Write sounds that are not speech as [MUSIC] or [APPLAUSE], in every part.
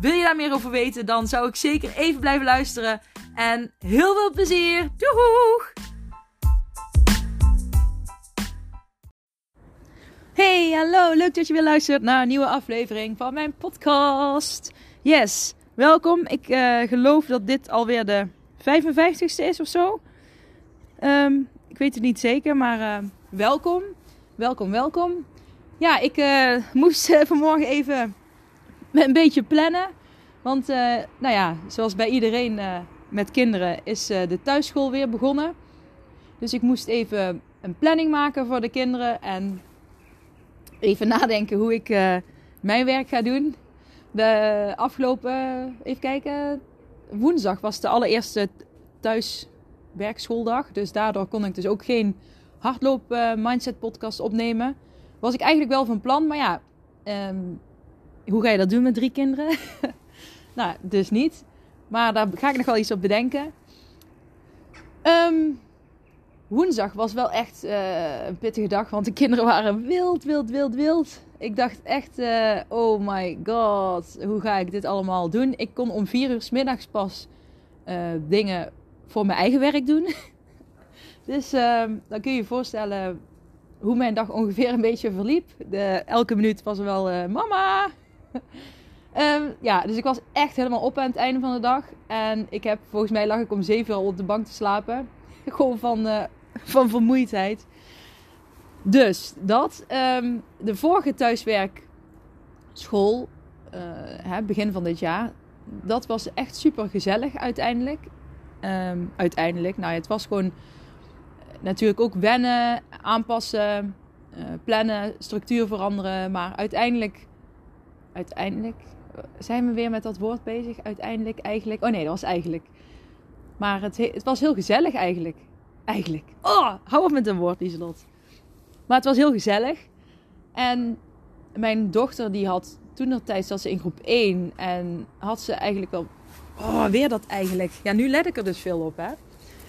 Wil je daar meer over weten, dan zou ik zeker even blijven luisteren. En heel veel plezier! Doeg! Hey, hallo! Leuk dat je weer luistert naar een nieuwe aflevering van mijn podcast. Yes, welkom. Ik uh, geloof dat dit alweer de 55ste is of zo. Um, ik weet het niet zeker, maar uh, welkom. Welkom, welkom. Ja, ik uh, moest vanmorgen even [LAUGHS] een beetje plannen. Want, nou ja, zoals bij iedereen met kinderen is de thuisschool weer begonnen. Dus ik moest even een planning maken voor de kinderen en even [LAUGHS] nadenken hoe ik mijn werk ga doen. De afgelopen, even kijken, woensdag was de allereerste thuiswerkschooldag. Dus daardoor kon ik dus ook geen hardloop mindset podcast opnemen. Was ik eigenlijk wel van plan, maar ja, um, hoe ga je dat doen met drie kinderen? [LAUGHS] nou, dus niet. Maar daar ga ik nog wel iets op bedenken. Um, woensdag was wel echt uh, een pittige dag, want de kinderen waren wild, wild, wild, wild. Ik dacht echt, uh, oh my god, hoe ga ik dit allemaal doen? Ik kon om vier uur s middags pas uh, dingen voor mijn eigen werk doen. [LAUGHS] dus ehm, dan kun je je voorstellen hoe mijn dag ongeveer een beetje verliep. De, elke minuut was er wel mama. Um, [LAUGHS] ja, dus ik was echt helemaal op aan het einde van de dag. En ik heb, volgens mij lag ik om zeven uur al op de bank te slapen. [LAUGHS] Gewoon van, uh, van vermoeidheid. Dus dat. Um, de vorige thuiswerkschool, uh, hè, begin van dit jaar, dat was echt super gezellig uiteindelijk. Um, uiteindelijk, nou ja, het was gewoon natuurlijk ook wennen, aanpassen, plannen, structuur veranderen. Maar uiteindelijk, uiteindelijk zijn we weer met dat woord bezig. Uiteindelijk, eigenlijk. Oh nee, dat was eigenlijk. Maar het, het was heel gezellig eigenlijk. Eigenlijk. Oh, hou op met een woord, Lieselot. Maar het was heel gezellig. En mijn dochter die had toen nog tijd zat ze in groep 1 en had ze eigenlijk wel oh weer dat eigenlijk ja nu let ik er dus veel op hè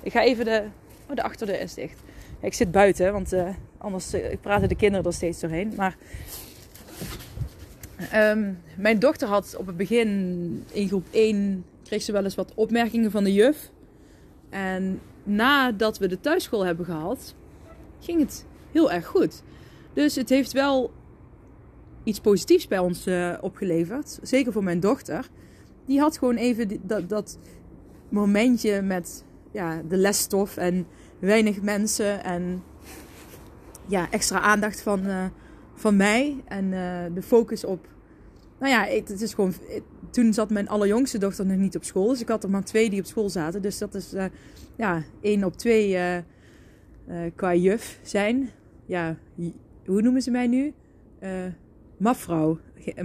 ik ga even de oh de achterdeur is dicht ik zit buiten want uh, anders uh, praten de kinderen er steeds doorheen maar um, mijn dochter had op het begin in groep 1 kreeg ze wel eens wat opmerkingen van de juf en nadat we de thuisschool hebben gehad, ging het heel erg goed. Dus het heeft wel iets positiefs bij ons uh, opgeleverd. Zeker voor mijn dochter. Die had gewoon even dat, dat momentje met ja, de lesstof en weinig mensen. En ja, extra aandacht van, uh, van mij. En uh, de focus op. Nou ja, het, is gewoon. Toen zat mijn allerjongste dochter nog niet op school. Dus ik had er maar twee die op school zaten. Dus dat is uh, ja, één op twee uh, qua juf zijn. Ja, hoe noemen ze mij nu? mafvrouw.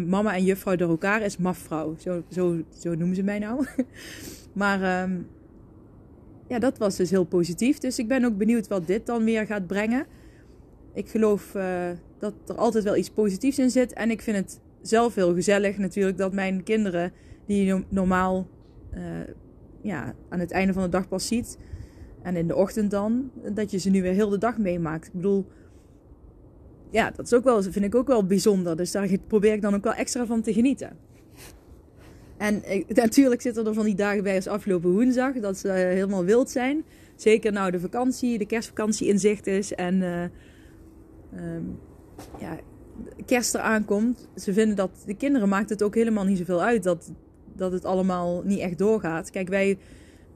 Mama en juffrouw door elkaar is mafvrouw. Zo, zo, zo noemen ze mij nou. [LAUGHS] maar um, ja, dat was dus heel positief. Dus ik ben ook benieuwd wat dit dan weer gaat brengen. Ik geloof dat er altijd wel iets positiefs in zit. En ik vind het zelf heel gezellig natuurlijk dat mijn kinderen, die je normaal uh, ja, aan het einde van de dag pas ziet, en in de ochtend dan, dat je ze nu weer heel de dag meemaakt. Ik bedoel, ja, dat is ook wel, vind ik ook wel bijzonder. Dus daar probeer ik dan ook wel extra van te genieten. En [LAUGHS] natuurlijk zitten er van die dagen bij als afgelopen woensdag, dat ze helemaal wild zijn. Zeker nou de vakantie, de kerstvakantie in zicht is. En uh, um, ja, kerst eraan komt. Ze vinden dat de kinderen maakt het ook helemaal niet zoveel uit dat, dat het allemaal niet echt doorgaat. Kijk, wij,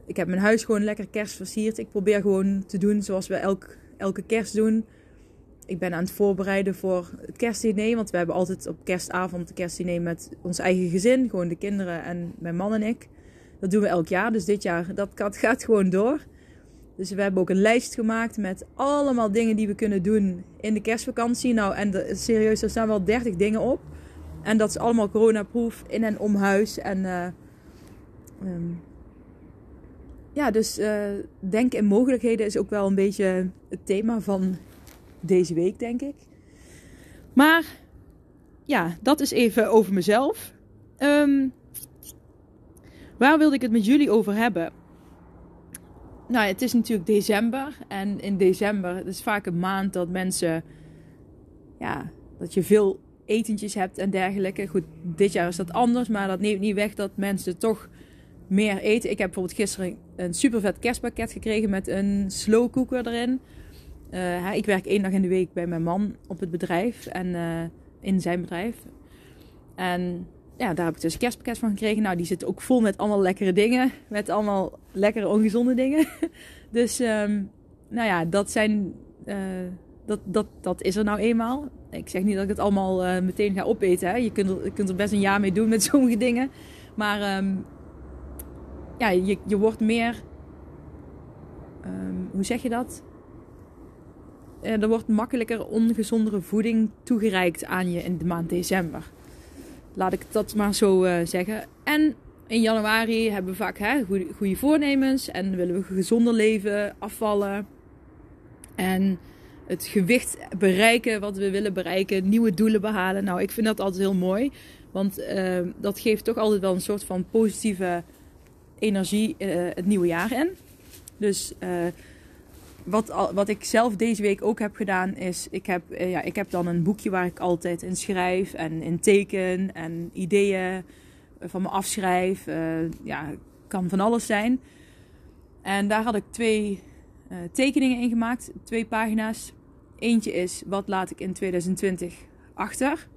ik heb mijn huis gewoon lekker kerst versierd. Ik probeer gewoon te doen zoals we elk, elke kerst doen. Ik ben aan het voorbereiden voor het kerstdiner. Want we hebben altijd op kerstavond de kerstdiner met ons eigen gezin. Gewoon de kinderen en mijn man en ik. Dat doen we elk jaar. Dus dit jaar, dat gaat gewoon door. Dus we hebben ook een lijst gemaakt met allemaal dingen die we kunnen doen in de kerstvakantie. Nou, en serieus, er staan wel 30 dingen op. En dat is allemaal coronaproof in en om huis. En uh, um, ja, dus uh, denken in mogelijkheden is ook wel een beetje het thema van deze week, denk ik. Maar ja, dat is even over mezelf. Um, waar wilde ik het met jullie over hebben? Nou, het is natuurlijk december. En in december, het is vaak een maand dat mensen, ja, dat je veel etentjes hebt en dergelijke. Goed, dit jaar is dat anders, maar dat neemt niet weg dat mensen toch meer eten. Ik heb bijvoorbeeld gisteren een super vet kerstpakket gekregen met een slow cooker erin. Uh, ik werk één dag in de week bij mijn man op het bedrijf en uh, in zijn bedrijf. En ja, daar heb ik dus een kerstpakket van gekregen. Nou, die zit ook vol met allemaal lekkere dingen. Met allemaal lekkere ongezonde dingen. [LAUGHS] dus, um, nou ja, dat zijn. Uh, dat, dat, dat is er nou eenmaal. Ik zeg niet dat ik het allemaal uh, meteen ga opeten. Hè. Je, kunt er, je kunt er best een jaar mee doen met [LAUGHS] sommige dingen. Maar um, ja, je, je wordt meer. Um, hoe zeg je dat? Uh, er wordt makkelijker ongezondere voeding toegereikt aan je in de maand december. Laat ik dat maar zo uh, zeggen. En in januari hebben we vaak hè, goede, goede voornemens en willen we gezonder leven, afvallen. En het gewicht bereiken wat we willen bereiken, nieuwe doelen behalen. Nou, ik vind dat altijd heel mooi. Want uh, dat geeft toch altijd wel een soort van positieve energie uh, het nieuwe jaar in. Dus wat, wat ik zelf deze week ook heb gedaan is, ik heb, uh, ja, ik heb dan een boekje waar ik altijd in schrijf en in teken en ideeën van me afschrijf. ja, kan van alles zijn. En daar had ik twee uh, tekeningen in gemaakt, twee pagina's. Eentje is wat laat ik in 2020 achter.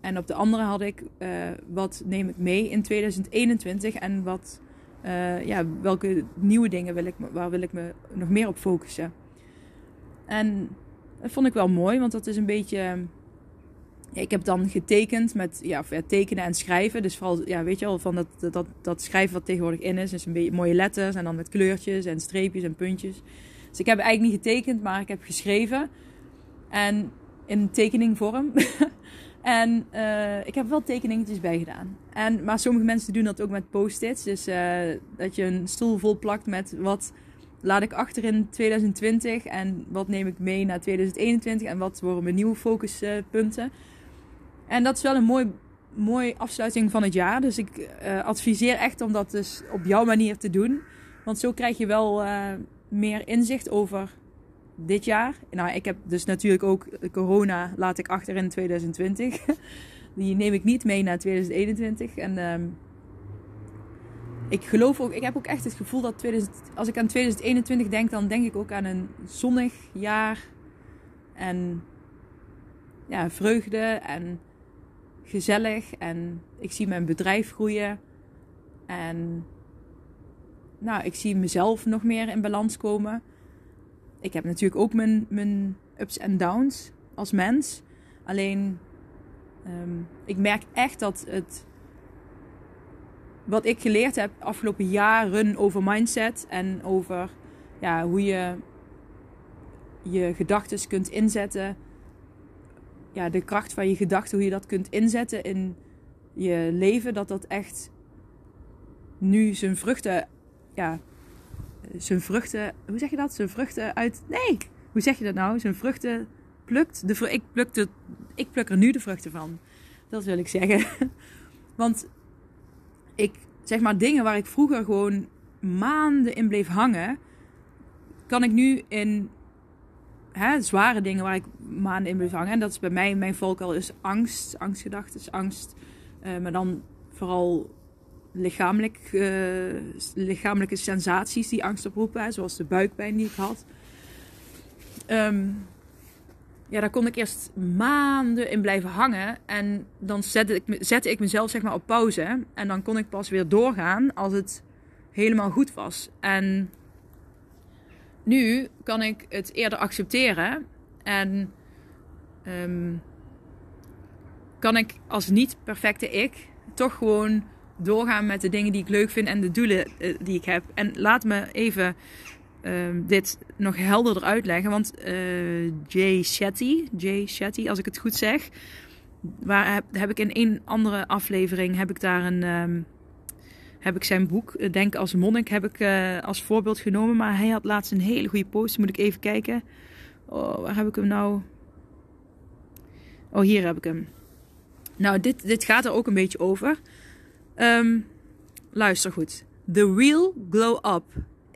En op de andere had ik uh, wat neem ik mee in 2021 en wat, uh, ja, welke nieuwe dingen wil ik, waar wil ik me nog meer op focussen. En dat vond ik wel mooi, want dat is een beetje. ik heb dan getekend met ja, tekenen en schrijven. Dus vooral, ja, weet je wel, van dat, dat, dat schrijven wat tegenwoordig in is. Dus een beetje mooie letters en dan met kleurtjes en streepjes en puntjes. Dus ik heb eigenlijk niet getekend, maar ik heb geschreven. En in tekeningvorm. [LAUGHS] en uh, ik heb wel tekeningetjes bij gedaan. En, maar sommige mensen doen dat ook met post-its. Dus uh, dat je een stoel vol plakt met wat laat ik achter in 2020 en wat neem ik mee naar 2021 en wat worden mijn nieuwe focuspunten. En dat is wel een mooi, mooi afsluiting van het jaar. Dus ik uh, adviseer echt om dat dus op jouw manier te doen. Want zo krijg je wel meer inzicht over dit jaar. Nou, ik heb dus natuurlijk ook corona laat ik achter in 2020. [LAUGHS] Die neem ik niet mee naar 2021. En um, ik geloof ook, ik heb ook echt het gevoel dat 2000, als ik aan 2021 denk, dan denk ik ook aan een zonnig jaar. En ja, vreugde en gezellig. En ik zie mijn bedrijf groeien. En nou, ik zie mezelf nog meer in balans komen. Ik heb natuurlijk ook mijn, mijn ups en downs als mens. Alleen, um, ik merk echt dat het. Wat ik geleerd heb afgelopen jaren over mindset en over ja, hoe je je gedachten kunt inzetten. Ja, de kracht van je gedachten, hoe je dat kunt inzetten in je leven, dat dat echt nu zijn vruchten ja, zijn vruchten. Hoe zeg je dat? Zijn vruchten uit. Nee, hoe zeg je dat nou? Zijn vruchten plukt. De, ik, pluk de, ik pluk er nu de vruchten van. Dat wil ik zeggen. [LAUGHS] Want ik zeg maar dingen waar ik vroeger gewoon maanden in bleef hangen, kan ik nu in hè, zware dingen waar ik maanden in bleef hangen. En dat is bij mij, mijn valkuil is angst, angstgedachten, angst. Uh, maar dan vooral lichamelijk, uh, lichamelijke sensaties die angst oproepen, zoals de buikpijn die ik had. Um, ja, daar kon ik eerst maanden in blijven hangen. En dan zette ik, zette ik mezelf zeg maar op pauze. En dan kon ik pas weer doorgaan als het helemaal goed was. En nu kan ik het eerder accepteren. En um, kan ik als niet perfecte ik toch gewoon doorgaan met de dingen die ik leuk vind en de doelen uh, die ik heb. En laat me even uh, dit nog helderder uitleggen. Want uh, Jay Shetty, Jay Shetty, als ik het goed zeg, waar heb, heb ik in een andere aflevering heb ik daar een, um, heb ik zijn boek, Denk als monnik, heb ik als voorbeeld genomen. Maar hij had laatst een hele goede post. Moet ik even kijken. Oh, waar heb ik hem nou? Oh, hier heb ik hem. Nou, dit, dit gaat er ook een beetje over. Ehm, luister goed. The real glow up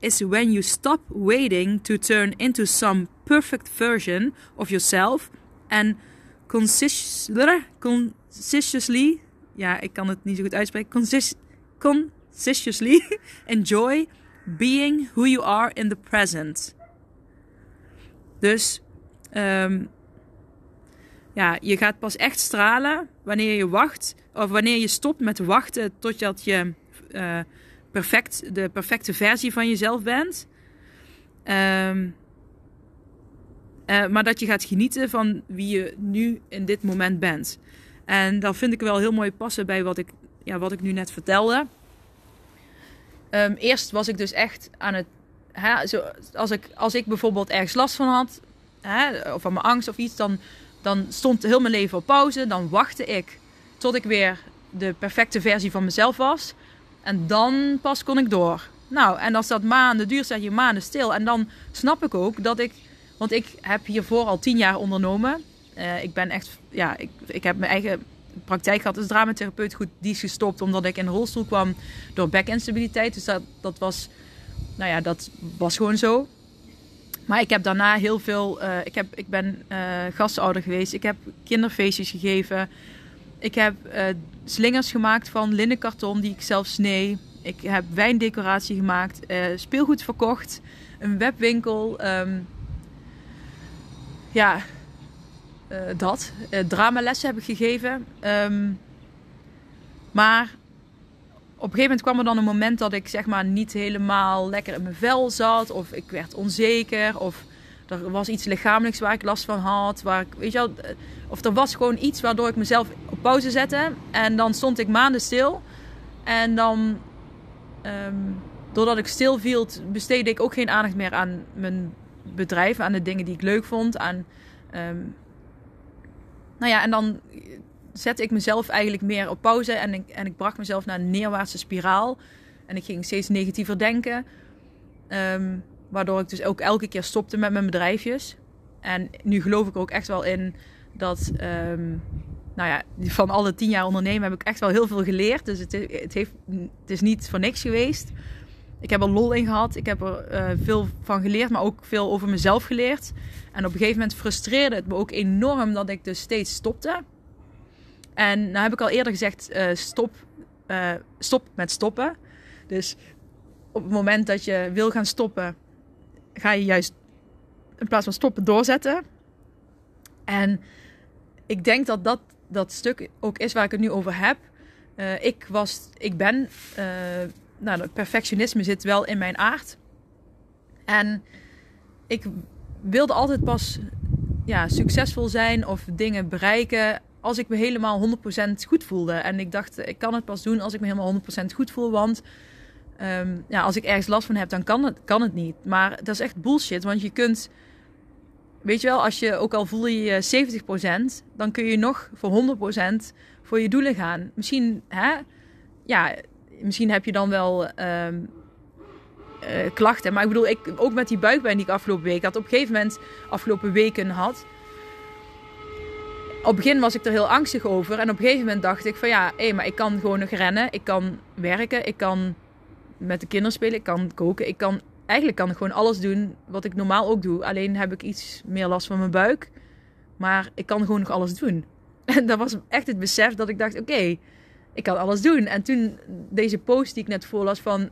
is when you stop waiting to turn into some perfect version of yourself and consciously, ja, ik kan het niet zo goed uitspreken, consciously [LAUGHS] enjoy being who you are in the present. Dus um, ja, je gaat pas echt stralen wanneer je wacht, of wanneer je stopt met wachten totdat je uh, perfect, de perfecte versie van jezelf bent. Um, uh, maar dat je gaat genieten van wie je nu in dit moment bent. En dat vind ik wel heel mooi passen bij wat ik, ja, wat ik nu net vertelde. Um, eerst was ik dus echt aan het. Hè, zo, als, ik, als ik bijvoorbeeld ergens last van had, hè, of van mijn angst of iets, dan, dan stond heel mijn leven op pauze. Dan wachtte ik tot ik weer de perfecte versie van mezelf was. En dan pas kon ik door. Nou, en als dat maanden duurt, zeg je maanden stil. En dan snap ik ook dat ik. Want ik heb hiervoor al tien jaar ondernomen. Uh, ik ben echt. Ja, ik, ik heb mijn eigen praktijk gehad als dramatherapeut. Goed, die is gestopt omdat ik in een rolstoel kwam door back-instabiliteit. Dus dat, dat was. Nou ja, dat was gewoon zo. Maar ik heb daarna heel veel. Uh, ik, heb, ik ben uh, gastouder geweest. Ik heb kinderfeestjes gegeven. Ik heb uh, slingers gemaakt van linnenkarton die ik zelf snee. Ik heb wijndecoratie gemaakt. speelgoed verkocht. Een webwinkel. Um, ja, dat. dramalessen heb ik gegeven. Um, maar op een gegeven moment kwam er dan een moment dat ik zeg maar niet helemaal lekker in mijn vel zat. Of ik werd onzeker. Of er was iets lichamelijks waar ik last van had. Waar ik, weet je wel, of er was gewoon iets waardoor ik mezelf op pauze zette. En dan stond ik maanden stil. En dan, um, doordat ik stil viel, besteedde ik ook geen aandacht meer aan mijn bedrijf. Aan de dingen die ik leuk vond. Aan, um, nou ja, en dan zette ik mezelf eigenlijk meer op pauze en ik, en ik bracht mezelf naar een neerwaartse spiraal. En ik ging steeds negatiever denken. Um, waardoor ik dus ook elke keer stopte met mijn bedrijfjes. En nu geloof ik er ook echt wel in dat, um, nou ja, van alle tien jaar ondernemen heb ik echt wel heel veel geleerd. Dus het, het, heeft, het is niet voor niks geweest. Ik heb er lol in gehad. Ik heb er uh, veel van geleerd, maar ook veel over mezelf geleerd. En op een gegeven moment frustreerde het me ook enorm dat ik dus steeds stopte. En nou heb ik al eerder gezegd, uh, stop, uh, stop met stoppen. Dus op het moment dat je wil gaan stoppen, ga je juist in plaats van stoppen doorzetten. En ik denk dat dat, dat stuk ook is waar ik het nu over heb. Uh, ik, was, ik ben, nou, perfectionisme zit wel in mijn aard. En ik wilde altijd pas ja, succesvol zijn of dingen bereiken als ik me helemaal 100% goed voelde. En ik dacht, ik kan het pas doen als ik me helemaal 100% goed voel. Want um, ja, als ik ergens last van heb, dan kan het, kan het niet. Maar dat is echt bullshit. Want je kunt, weet je wel, als je ook al voel je je 70%, dan kun je nog voor 100% voor je doelen gaan. Misschien, hè, ja, misschien heb je dan wel um, uh, klachten. Maar ik bedoel, ik, ook met die buikpijn die ik afgelopen week had, op een gegeven moment, afgelopen weken had op het begin was ik er heel angstig over. En op een gegeven moment dacht ik van ja, hé, maar ik kan gewoon nog rennen. Ik kan werken. Ik kan met de kinderen spelen. Ik kan koken. Ik kan, eigenlijk kan ik gewoon alles doen wat ik normaal ook doe. Alleen heb ik iets meer last van mijn buik. Maar ik kan gewoon nog alles doen. [LAUGHS] En dat was echt het besef dat ik dacht, oké, ik kan alles doen. En toen deze post die ik net voorlas van... Uh,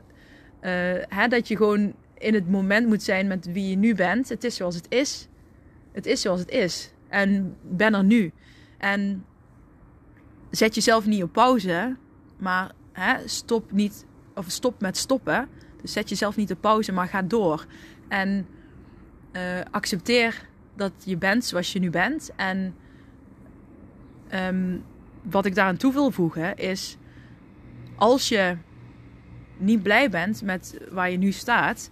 hè, dat je gewoon in het moment moet zijn met wie je nu bent. Het is zoals het is. Het is zoals het is. En ben er nu. En zet jezelf niet op pauze, maar hè, stop niet, of stop met stoppen. Dus zet jezelf niet op pauze, maar ga door. En uh, accepteer dat je bent zoals je nu bent. En um, wat ik daaraan toe wil voegen is, als je niet blij bent met waar je nu staat,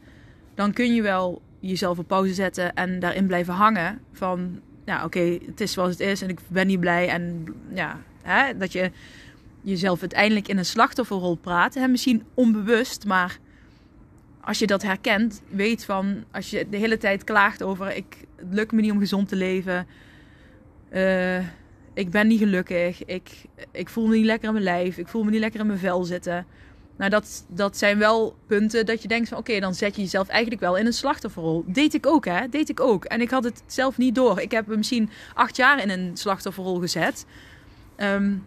dan kun je wel jezelf op pauze zetten en daarin blijven hangen van ja, oké, het is zoals het is en ik ben niet blij. En ja, hè, dat je jezelf uiteindelijk in een slachtofferrol praat. Hè? Misschien onbewust, maar als je dat herkent, weet van als je de hele tijd klaagt over ik, het lukt me niet om gezond te leven. Uh, ik ben niet gelukkig. Ik, ik voel me niet lekker in mijn lijf. Ik voel me niet lekker in mijn vel zitten. Nou, dat, dat zijn wel punten dat je denkt van oké, dan zet je jezelf eigenlijk wel in een slachtofferrol. Deed ik ook, hè? Deed ik ook. En ik had het zelf niet door. Ik heb misschien acht jaar in een slachtofferrol gezet. Um,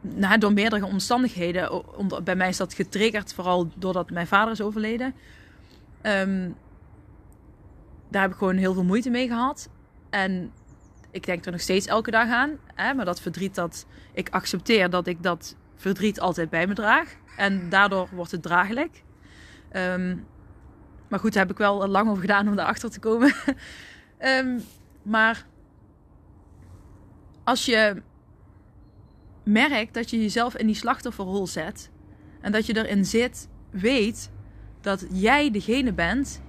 nou, door meerdere omstandigheden. Bij mij is dat getriggerd, vooral doordat mijn vader is overleden. Um, daar heb ik gewoon heel veel moeite mee gehad. En ik denk er nog steeds elke dag aan. Hè, maar dat verdriet, dat ik accepteer dat ik dat verdriet altijd bij me draag. En daardoor wordt het draaglijk. Um, maar goed, daar heb ik wel lang over gedaan om daarachter te komen. um, [LAUGHS] maar als je merkt dat je jezelf in die slachtofferrol zet. En dat je erin zit, weet dat jij degene bent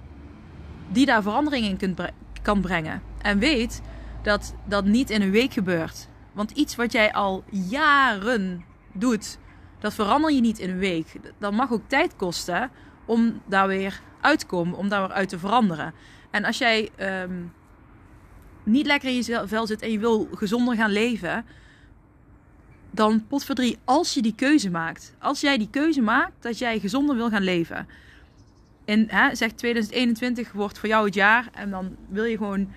die daar verandering in kunt kan brengen. En weet dat dat niet in een week gebeurt. Want iets wat jij al jaren doet, dat verander je niet in een week. Dat mag ook tijd kosten om daar weer uit te komen, om daar weer uit te veranderen. En als jij um, niet lekker in je vel zit en je wil gezonder gaan leven, dan potverdrie als je die keuze maakt. Als jij die keuze maakt dat jij gezonder wil gaan leven. En hè, zeg 2021 wordt voor jou het jaar en dan wil je gewoon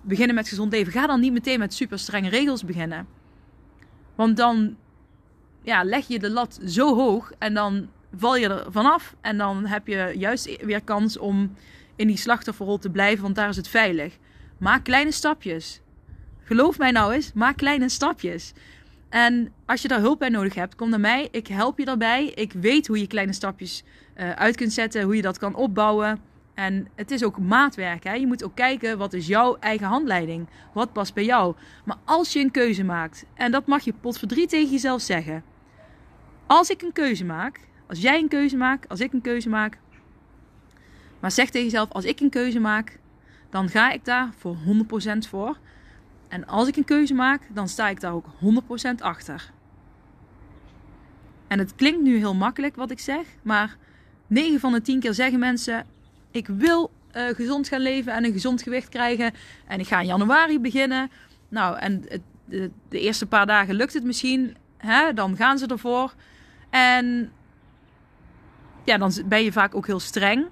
beginnen met gezond leven. Ga dan niet meteen met super strenge regels beginnen. Want dan ja, leg je de lat zo hoog en dan val je er vanaf. En dan heb je juist weer kans om in die slachtofferrol te blijven, want daar is het veilig. Maak kleine stapjes. Geloof mij nou eens, maak kleine stapjes. En als je daar hulp bij nodig hebt, kom naar mij. Ik help je daarbij. Ik weet hoe je kleine stapjes uh, uit kunt zetten, hoe je dat kan opbouwen. En het is ook maatwerk. Hè? Je moet ook kijken wat is jouw eigen handleiding. Wat past bij jou. Maar als je een keuze maakt, en dat mag je potverdriet tegen jezelf zeggen. Als ik een keuze maak, als jij een keuze maakt, als ik een keuze maak. Maar zeg tegen jezelf, als ik een keuze maak, dan ga ik daar voor 100% voor. En als ik een keuze maak, dan sta ik daar ook 100% achter. En het klinkt nu heel makkelijk wat ik zeg, maar 9 van de 10 keer zeggen mensen: Ik wil uh, gezond gaan leven en een gezond gewicht krijgen. En ik ga in januari beginnen. Nou, en het, de, de, eerste paar dagen lukt het misschien. Hè? Dan gaan ze ervoor. En ja, dan ben je vaak ook heel streng.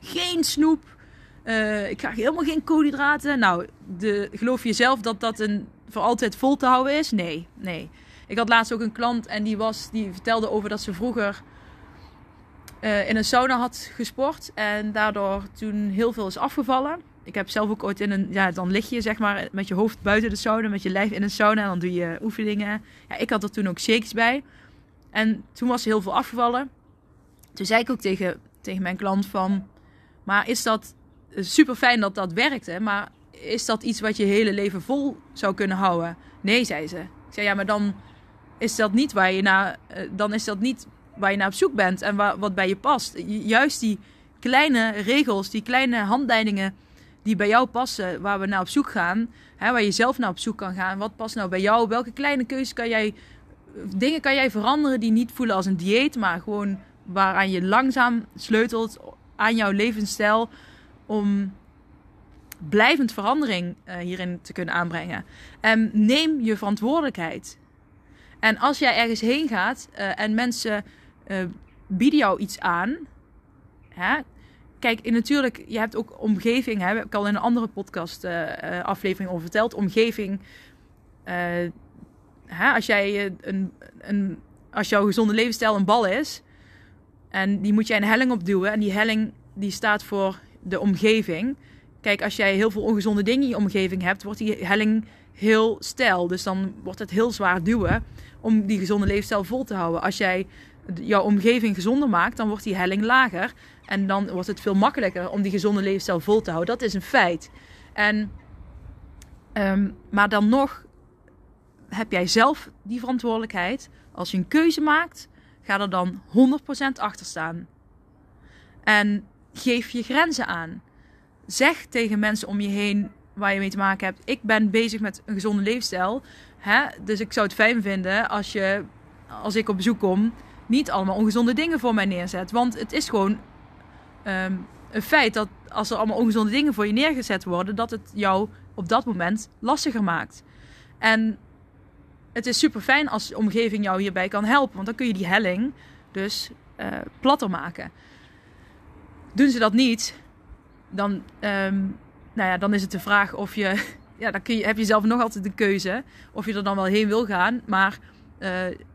Geen snoep, uh, ik krijg helemaal geen koolhydraten. Nou, de, geloof je zelf dat dat een, voor altijd vol te houden is? Nee, nee. Ik had laatst ook een klant en die, was, die vertelde over dat ze vroeger uh, in een sauna had gesport. En daardoor toen heel veel is afgevallen. Ik heb zelf ook ooit in een, ja, dan lig je zeg maar met je hoofd buiten de sauna, met je lijf in een sauna. En dan doe je oefeningen. Ja, ik had er toen ook shakes bij. En toen was heel veel afgevallen. Toen zei ik ook tegen, tegen mijn klant van, maar is dat super fijn dat dat werkte, maar is dat iets wat je hele leven vol zou kunnen houden? Nee, zei ze. Ik zei ja, maar dan is dat niet waar je naar, eh, dan is dat niet waar je naar op zoek bent en wat bij je past. Juist die kleine regels, die kleine handleidingen die bij jou passen, waar we naar op zoek gaan, hè, waar je zelf naar op zoek kan gaan. Wat past nou bij jou? Welke kleine keuzes kan jij, dingen kan jij veranderen die niet voelen als een dieet, maar gewoon waaraan je langzaam sleutelt aan jouw levensstijl om blijvend verandering uh, hierin te kunnen aanbrengen. En neem je verantwoordelijkheid. En als jij ergens heen gaat uh, en mensen uh, bieden jou iets aan. Hè? Kijk, natuurlijk, je hebt ook omgeving. Hè? Heb ik al in een andere podcast aflevering over verteld. Omgeving. Als jij een, een, als jouw gezonde levensstijl een bal is. En die moet jij een helling opduwen. En die helling die staat voor de omgeving. Kijk, als jij heel veel ongezonde dingen in je omgeving hebt, wordt die helling heel stijl. Dus dan wordt het heel zwaar duwen om die gezonde leefstijl vol te houden. Als jij jouw omgeving gezonder maakt, dan wordt die helling lager. En dan wordt het veel makkelijker om die gezonde leefstijl vol te houden. Dat is een feit. En, um, maar dan nog heb jij zelf die verantwoordelijkheid. Als je een keuze maakt, ga er dan 100% achter staan. En geef je grenzen aan. Zeg tegen mensen om je heen waar je mee te maken hebt: ik ben bezig met een gezonde leefstijl. Hè? Dus ik zou het fijn vinden als je, als ik op bezoek kom, niet allemaal ongezonde dingen voor mij neerzet. Want het is gewoon ehm, een feit dat als er allemaal ongezonde dingen voor je neergezet worden, dat het jou op dat moment lastiger maakt. En het is super fijn als de omgeving jou hierbij kan helpen, want dan kun je die helling dus uh, platter maken. Doen ze dat niet, dan, um, nou ja, dan is het de vraag of je, [LAUGHS] ja, dan kun je, heb je zelf nog altijd de keuze of je er dan wel heen wil gaan, maar uh,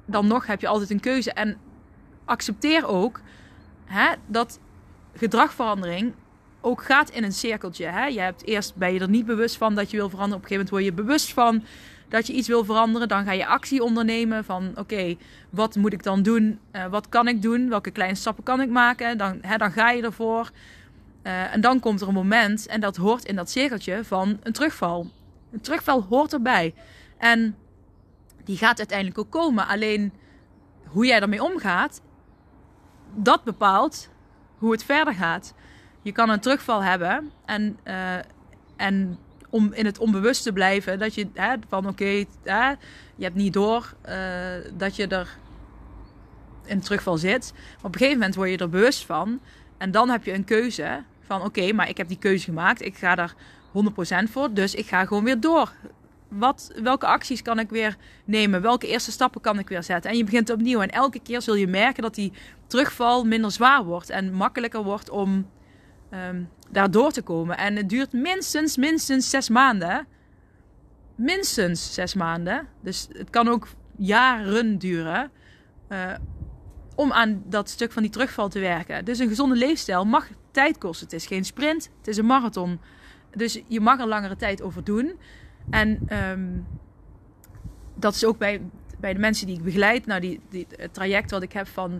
dan nog heb je altijd een keuze. En accepteer ook hè, dat gedragverandering ook gaat in een cirkeltje. Hè? Je hebt eerst ben je er niet bewust van dat je wil veranderen. Op een gegeven moment word je bewust van dat je iets wil veranderen. Dan ga je actie ondernemen van oké, wat moet ik dan doen? Uh, wat kan ik doen? Welke kleine stappen kan ik maken? Dan, hè, dan ga je ervoor. Uh, en dan komt er een moment, en dat hoort in dat cirkeltje, van een terugval. Een terugval hoort erbij. En die gaat uiteindelijk ook komen. Alleen hoe jij ermee omgaat, dat bepaalt hoe het verder gaat. Je kan een terugval hebben en, uh, en om in het onbewust te blijven, dat je hè, van oké, je hebt niet door uh, dat je er in terugval zit. Maar op een gegeven moment word je er bewust van en dan heb je een keuze van oké, maar ik heb die keuze gemaakt, ik ga daar 100% voor, dus ik ga gewoon weer door. Wat, welke acties kan ik weer nemen? Welke eerste stappen kan ik weer zetten? En je begint opnieuw. En elke keer zul je merken dat die terugval minder zwaar wordt en makkelijker wordt om um, daar door te komen. En het duurt minstens, minstens zes maanden. Minstens zes maanden. Dus het kan ook jaren duren. Uh, om aan dat stuk van die terugval te werken. Dus een gezonde leefstijl mag tijd kosten. Het is geen sprint, het is een marathon. Dus je mag er langere tijd over doen. En um, dat is ook bij, bij de mensen die ik begeleid. Nou, die, die, het traject wat ik heb van eh,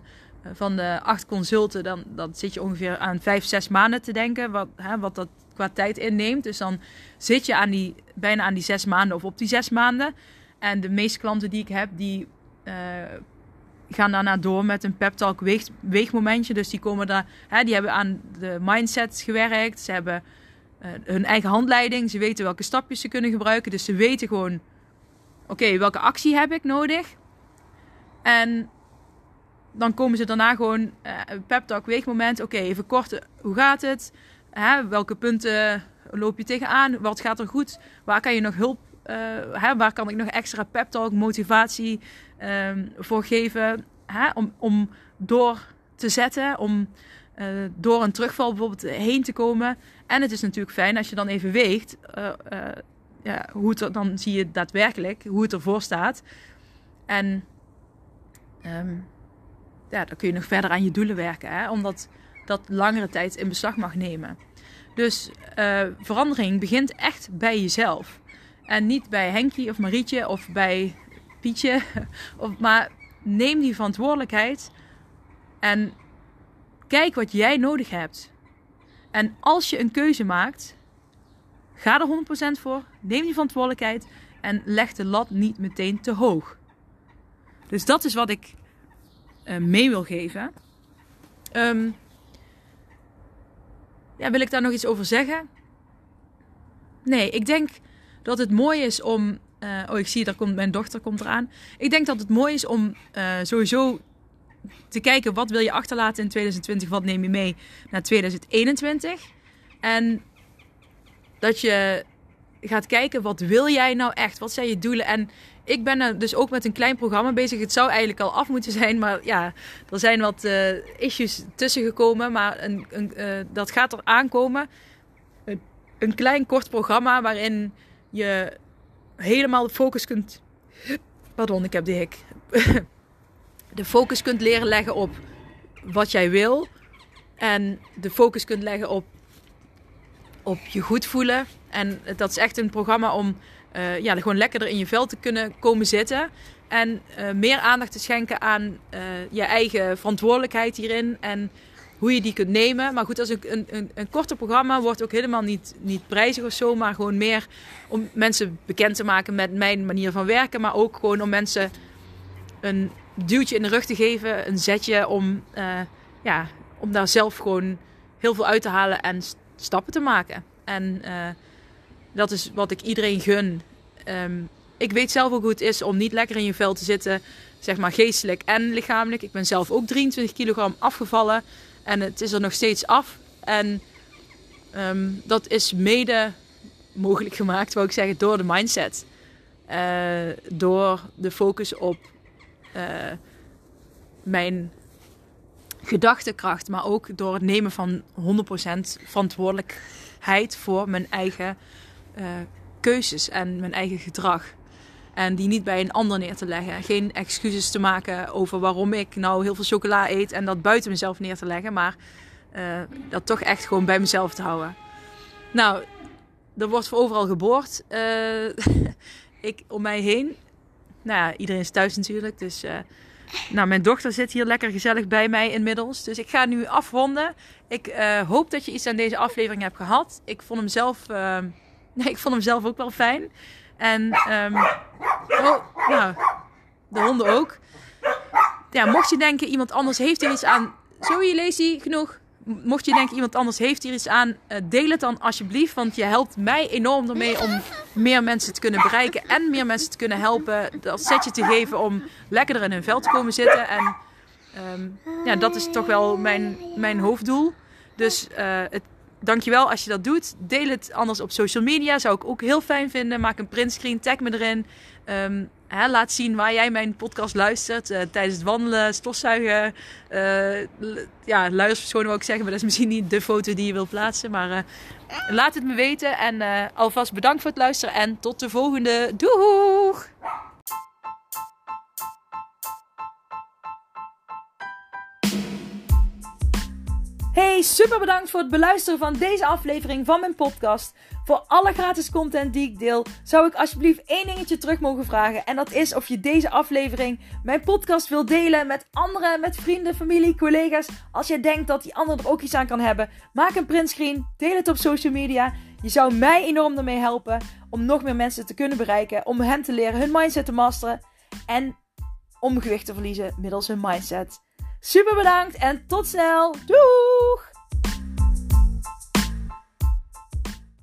van de acht consulten, dan, dan zit je ongeveer aan vijf, zes maanden te denken. Wat, hè, wat dat qua tijd inneemt. Dus dan zit je aan die, bijna aan die zes maanden of op die zes maanden. En de meeste klanten die ik heb, die uh, gaan daarna door met een pep talk weeg, weegmomentje. Dus die komen daar, hè, die hebben aan de mindset gewerkt. Ze hebben uh, hun eigen handleiding. Ze weten welke stapjes ze kunnen gebruiken. Dus ze weten gewoon, oké, welke actie heb ik nodig? En dan komen ze daarna gewoon uh, pep talk weegmoment. Oké, even kort, hoe gaat het? Hè, welke punten loop je tegenaan? Wat gaat er goed? Waar kan je nog hulp, uh, hè, waar kan ik nog extra pep talk, motivatie um, voor geven? Hè, om, om door te zetten, om uh, door een terugval bijvoorbeeld heen te komen. En het is natuurlijk fijn als je dan even weegt, ja, hoe het er, dan zie je daadwerkelijk hoe het ervoor staat. En um, dan kun je nog verder aan je doelen werken. Hè? Omdat dat langere tijd in beslag mag nemen. Dus uh, verandering begint echt bij jezelf. En niet bij Henkie of Marietje of bij Pietje. [LAUGHS] Of, maar neem die verantwoordelijkheid en kijk wat jij nodig hebt. En als je een keuze maakt, ga er 100% voor. Neem die verantwoordelijkheid en leg de lat niet meteen te hoog. Dus dat is wat ik mee wil geven. Um, ja, wil ik daar nog iets over zeggen? Nee, ik denk dat het mooi is om. Uh, oh, ik zie, daar komt mijn dochter komt eraan. Ik denk dat het mooi is om uh, sowieso te kijken wat wil je achterlaten in 2020, wat neem je mee naar 2021. En dat je gaat kijken wat wil jij nou echt, wat zijn je doelen. En ik ben er dus ook met een klein programma bezig. Het zou eigenlijk al af moeten zijn, maar ja, er zijn wat uh, issues tussen gekomen. Maar een, een, uh, dat gaat er aankomen. Een, een, klein kort programma waarin je helemaal de focus kunt. Pardon, ik heb de hik. [LAUGHS] de focus kunt leren leggen op wat jij wil. En de focus kunt leggen op, op je goed voelen. En dat is echt een programma om uh, ja, gewoon lekkerder in je vel te kunnen komen zitten. En uh, meer aandacht te schenken aan uh, je eigen verantwoordelijkheid hierin. En hoe je die kunt nemen. Maar goed, als een, een, een, een korter programma wordt ook helemaal niet, niet prijzig of zo. Maar gewoon meer om mensen bekend te maken met mijn manier van werken. Maar ook gewoon om mensen een duwtje in de rug te geven. Een zetje om, ja, om daar zelf gewoon heel veel uit te halen en stappen te maken. En dat is wat ik iedereen gun. Um, ik weet zelf ook hoe het is om niet lekker in je vel te zitten. Zeg maar geestelijk en lichamelijk. Ik ben zelf ook 23 kilogram afgevallen. En het is er nog steeds af. En ehm, dat is mede mogelijk gemaakt, wou ik zeggen, door de mindset. Uh, door de focus op uh, mijn gedachtekracht, maar ook door het nemen van 100% verantwoordelijkheid voor mijn eigen uh, keuzes en mijn eigen gedrag. En die niet bij een ander neer te leggen. Geen excuses te maken over waarom ik nou heel veel chocola eet en dat buiten mezelf neer te leggen, maar uh, dat toch echt gewoon bij mezelf te houden. Nou, er wordt voor overal geboord. Uh, [LAUGHS] ik om mij heen. Nou ja, iedereen is thuis natuurlijk. Dus nou, mijn dochter zit hier lekker gezellig bij mij inmiddels. Dus ik ga nu afronden. Ik hoop dat je iets aan deze aflevering hebt gehad. Ik vond hem zelf, nee, ik vond hem zelf ook wel fijn. En, um, oh, nou, de honden ook. Ja, mocht je denken, iemand anders heeft er iets aan. Zoe, Lazy, genoeg mocht je denken iemand anders heeft hier iets aan, uh, deel het dan alsjeblieft. Want je helpt mij enorm ermee om meer mensen te kunnen bereiken en meer mensen te kunnen helpen. Dat setje te geven om lekkerder in hun vel te komen zitten. En um, ja, dat is toch wel mijn, mijn hoofddoel. Dus uh, het, dankjewel als je dat doet. Deel het anders op social media. Zou ik ook heel fijn vinden. Maak een printscreen, tag me erin. Um, Hè, laat zien waar jij mijn podcast luistert. Uh, tijdens het wandelen, stofzuigen. Uh, ja, luisterverschonen wil ik zeggen. Maar dat is misschien niet de foto die je wilt plaatsen. Maar uh, laat het me weten. En alvast bedankt voor het luisteren. En tot de volgende. Doeg! Hey, super bedankt voor het beluisteren van deze aflevering van mijn podcast. Voor alle gratis content die ik deel, zou ik alsjeblieft één dingetje terug mogen vragen. En dat is of je deze aflevering, mijn podcast, wil delen met anderen, met vrienden, familie, collega's. Als jij denkt dat die ander er ook iets aan kan hebben, maak een printscreen, deel het op social media. Je zou mij enorm ermee helpen om nog meer mensen te kunnen bereiken, om hen te leren hun mindset te masteren en om gewicht te verliezen middels hun mindset. Super bedankt en tot snel. Doeg!